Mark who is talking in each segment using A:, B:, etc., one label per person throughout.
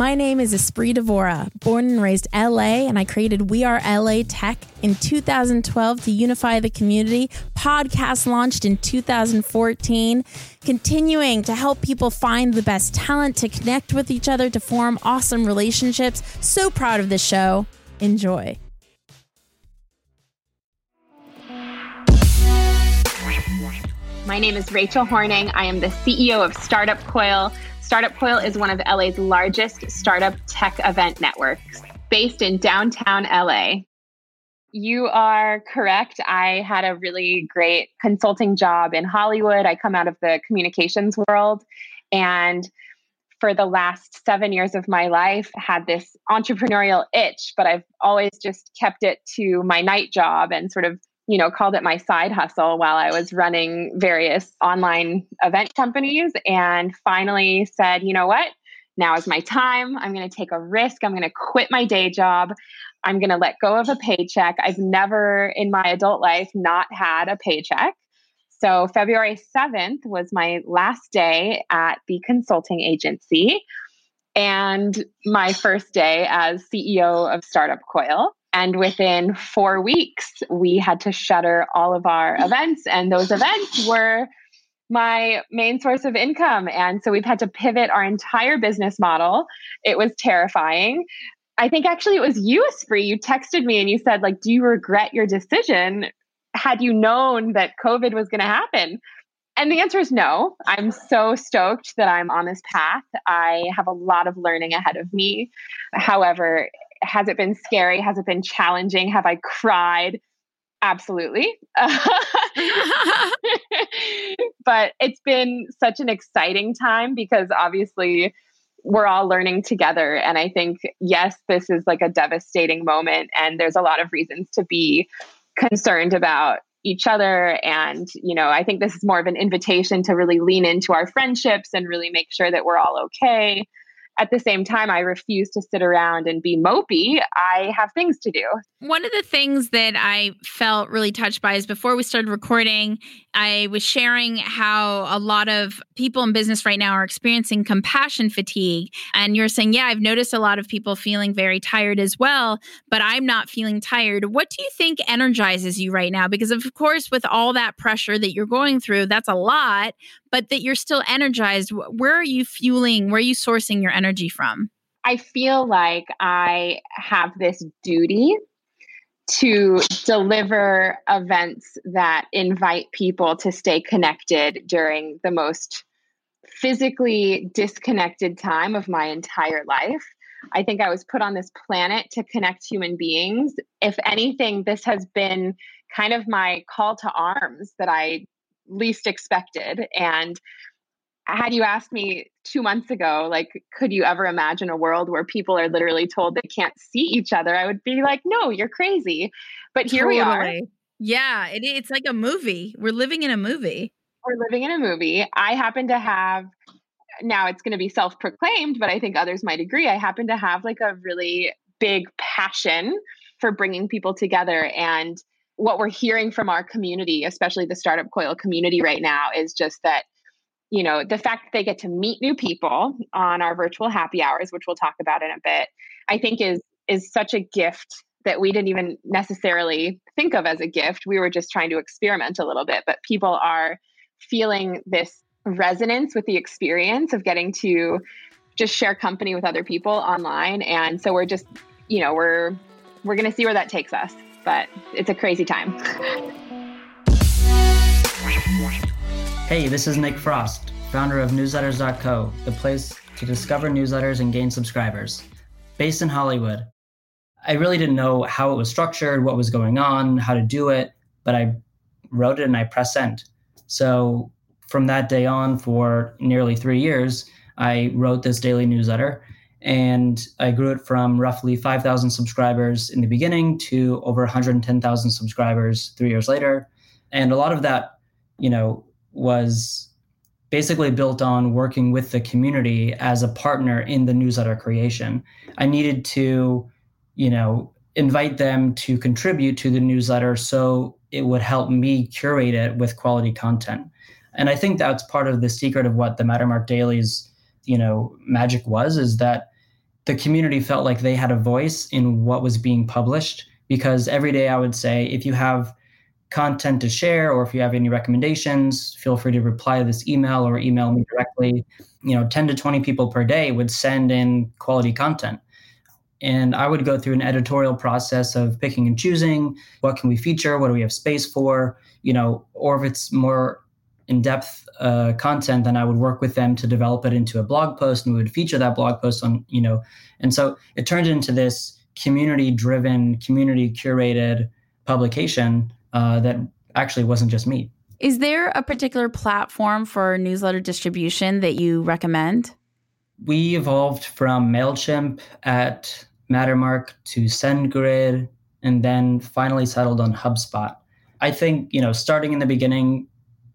A: My name is Espree Devora, born and raised LA, and I created We Are LA Tech in 2012 to unify the community. Podcast launched in 2014, continuing to help people find the best talent, to connect with each other, to form awesome relationships. So proud of this show. Enjoy.
B: My name is Rachel Horning. I am the CEO of Startup Coil Startup Coil is one of LA's largest startup tech event networks based in downtown LA. You are correct. I had a really great consulting job in Hollywood. I come out of the communications world and for the last 7 years of my life had this entrepreneurial itch, but I've always just kept it to my night job and sort of you know, called it my side hustle while I was running various online event companies and finally said, you know what? Now is my time. I'm going to take a risk. I'm going to quit my day job. I'm going to let go of a paycheck. I've never in my adult life not had a paycheck. So, February 7th was my last day at the consulting agency and my first day as CEO of Startup Coil. And within four weeks, we had to shutter all of our events, and those events were my main source of income. And so we've had to pivot our entire business model. It was terrifying. I think actually it was you, Espree. You texted me and you said, like, do you regret your decision? Had you known that COVID was going to happen? And the answer is no. I'm so stoked that I'm on this path. I have a lot of learning ahead of me. However, has it been scary? Has it been challenging? Have I cried? Absolutely. but it's been such an exciting time because obviously we're all learning together. And I think, yes, this is like a devastating moment. And there's a lot of reasons to be concerned about each other. And, you know, I think this is more of an invitation to really lean into our friendships and really make sure that we're all okay at the same time, I refuse to sit around and be mopey. I have things to do.
A: One of the things that I felt really touched by is before we started recording, I was sharing how a lot of people in business right now are experiencing compassion fatigue. And you're saying, yeah, I've noticed a lot of people feeling very tired as well, but I'm not feeling tired. What do you think energizes you right now? Because, of course, with all that pressure that you're going through, that's a lot, but that you're still energized. Where are you fueling? Where are you sourcing your energy from?
B: I feel like I have this duty to deliver events that invite people to stay connected during the most physically disconnected time of my entire life. I think I was put on this planet to connect human beings. If anything, this has been kind of my call to arms that I least expected. And had you asked me two months ago, like, could you ever imagine a world where people are literally told they can't see each other? I would be like, no, you're crazy. But here totally. we are.
A: Yeah, it, it's like a movie. We're living in a movie.
B: We're living in a movie. I happen to have, now it's going to be self proclaimed, but I think others might agree. I happen to have like a really big passion for bringing people together. And what we're hearing from our community, especially the startup coil community right now, is just that you know the fact that they get to meet new people on our virtual happy hours which we'll talk about in a bit i think is is such a gift that we didn't even necessarily think of as a gift. We were just trying to experiment a little bit but people are feeling this resonance with the experience of getting to just share company with other people online. And so we're just you know we're we're going to see where that takes us but it's a crazy time.
C: Hey, this is Nick Frost, founder of Newsletters.co, the place to discover newsletters and gain subscribers. based in Hollywood. I really didn't know how it was structured, what was going on, how to do it, but I wrote it and I press send. So from that day on, for nearly three years, I wrote this daily newsletter and I grew it from roughly 5,000 subscribers in the beginning to over 110,000 subscribers three years later. And a lot of that, you know, was basically built on working with the community as a partner in the newsletter creation. I needed to, you know, invite them to contribute to the newsletter so it would help me curate it with quality content. And I think that's part of the secret of what the Mattermark Dailies, you know, magic was is that the community felt like they had a voice in what was being published because every day I would say if you have content to share or if you have any recommendations feel free to reply to this email or email me directly. You know 10 to 20 people per day would send in quality content. And i would go through an editorial process of picking and choosing what can we feature what do we have space for? You know or if it's more in-depth uh, content then i would work with them to develop it into a blog post and we would feature that blog post on you know and so it turned into this community driven community curated publication uh, that actually wasn't just me.
D: Is there a particular platform for newsletter distribution that you recommend?
C: We evolved from MailChimp at Mattermark to SendGrid and then finally settled on HubSpot. I think, you know, starting in the beginning,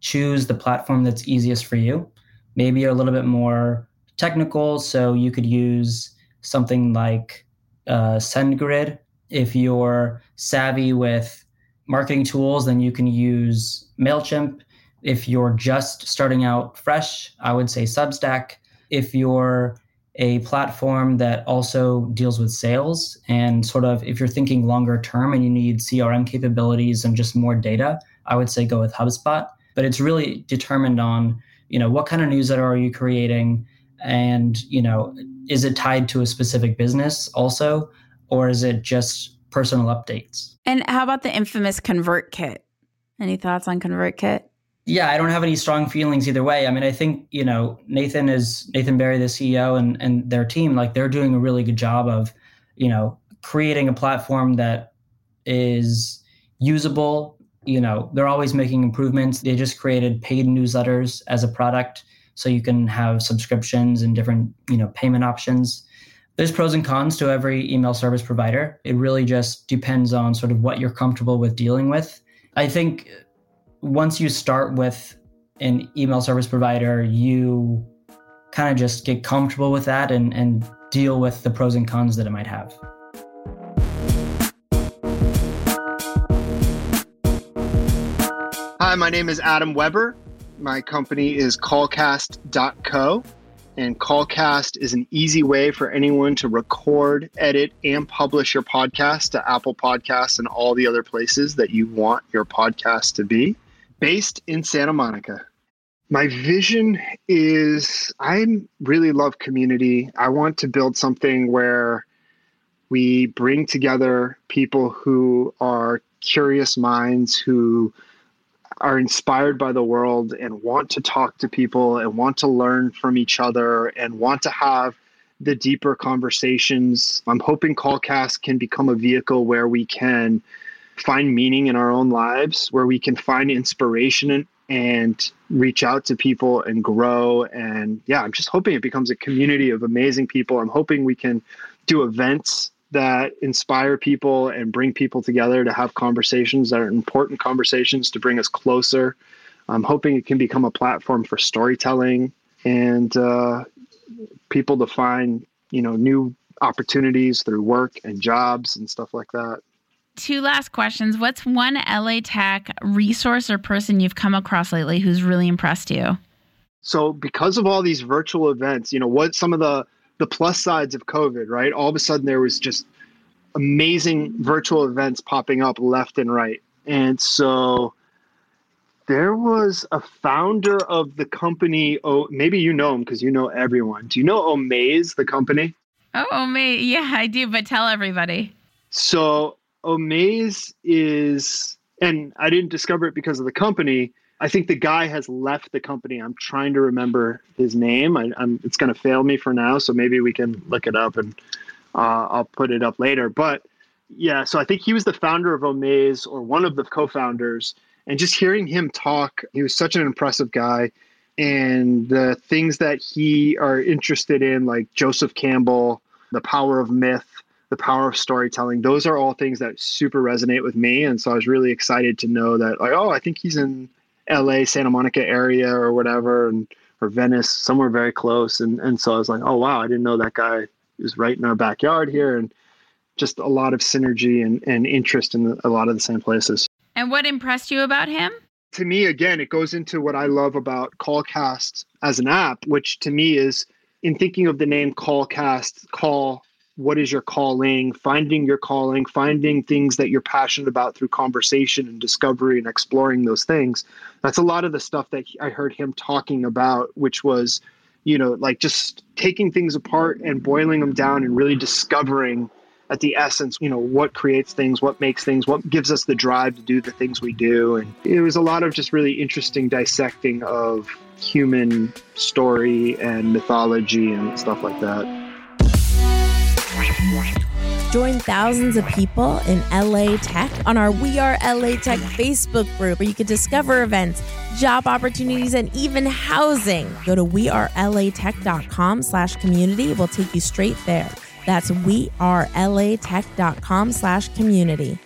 C: choose the platform that's easiest for you. Maybe you're a little bit more technical, so you could use something like uh, SendGrid. If you're savvy with marketing tools, then you can use MailChimp. If you're just starting out fresh, I would say Substack. If you're a platform that also deals with sales and sort of if you're thinking longer term and you need CRM capabilities and just more data, I would say go with HubSpot. But it's really determined on, you know, what kind of newsletter are you creating? And, you know, is it tied to a specific business also? Or is it just personal updates.
D: And how about the infamous ConvertKit? Any thoughts on ConvertKit?
C: Yeah, I don't have any strong feelings either way. I mean, I think, you know, Nathan is Nathan Barry, the CEO and and their team, like they're doing a really good job of, you know, creating a platform that is usable. You know, they're always making improvements. They just created paid newsletters as a product so you can have subscriptions and different, you know, payment options there's pros and cons to every email service provider. It really just depends on sort of what you're comfortable with dealing with. I think once you start with an email service provider, you kind of just get comfortable with that and, and deal with the pros and cons that it might have.
E: My name is Adam Webber. My company is callcast.co and Callcast is an easy way for anyone to record, edit, and publish your podcast to Apple Podcasts and all the other places that you want your podcast to be. Based in Santa Monica. My vision is I really love community. I want to build something where we bring together people who are curious minds who are inspired by the world and want to talk to people and want to learn from each other and want to have the deeper conversations. I'm hoping Callcast can become a vehicle where we can find meaning in our own lives, where we can find inspiration and reach out to people and grow. And yeah, I'm just hoping it becomes a community of amazing people. I'm hoping we can do events that inspire people and bring people together to have conversations that are important conversations to bring us closer. I'm hoping it can become a platform for storytelling and uh, people to find, you know, new opportunities through work and jobs and stuff like that.
A: Two last questions. What's one LA Tech resource or person you've come across lately who's really impressed you?
E: So, because of all these virtual events, you know, what some of the the plus sides of COVID, right? All of a sudden there was just amazing virtual events popping up left and right. And so there was a founder of the company. Oh, maybe you know him because you know everyone. Do you know Omaze, the company?
A: Oh, Omaze. Yeah, I do, but tell everybody.
E: So Omaze is, and I didn't discover it because of the company. I think the guy has left the company. I'm trying to remember his name. I, am it's going to fail me for now, so maybe we can look it up and Uh, I'll put it up later. But yeah, so I think he was the founder of Omaze or one of the co-founders. And just hearing him talk, he was such an impressive guy. And the things that he are interested in, like Joseph Campbell, the power of myth, the power of storytelling, those are all things that super resonate with me. And so I was really excited to know that, like, oh, I think he's in LA, Santa Monica area or whatever, and or Venice, somewhere very close. And and so I was like, oh wow, I didn't know that guy was right in our backyard here, and just a lot of synergy and, and interest in a lot of the same places.
A: And what impressed you about him?
E: To me, again, it goes into what I love about Callcast as an app, which to me is in thinking of the name Callcast, call what is your calling, finding your calling, finding things that you're passionate about through conversation and discovery and exploring those things. That's a lot of the stuff that I heard him talking about, which was, you know, like just taking things apart and boiling them down and really discovering at the essence, you know, what creates things, what makes things, what gives us the drive to do the things we do. And it was a lot of just really interesting dissecting of human story and mythology and stuff like that.
F: Join thousands of people in LA Tech on our We Are LA Tech Facebook group where you can discover events, job opportunities, and even housing. Go to wearelatech.com slash community. We'll take you straight there. That's wearelatech.com slash community.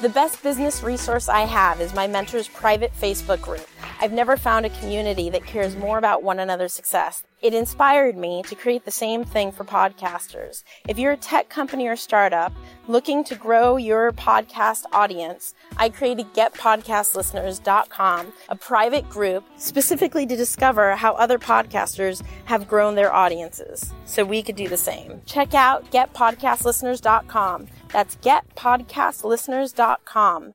G: The best business resource I have is my mentor's private Facebook group. I've never found a community that cares more about one another's success. It inspired me to create the same thing for podcasters. If you're a tech company or startup looking to grow your podcast audience, I created getpodcastlisteners.com, a private group specifically to discover how other podcasters have grown their audiences so we could do the same. Check out getpodcastlisteners.com. That's getpodcastlisteners.com.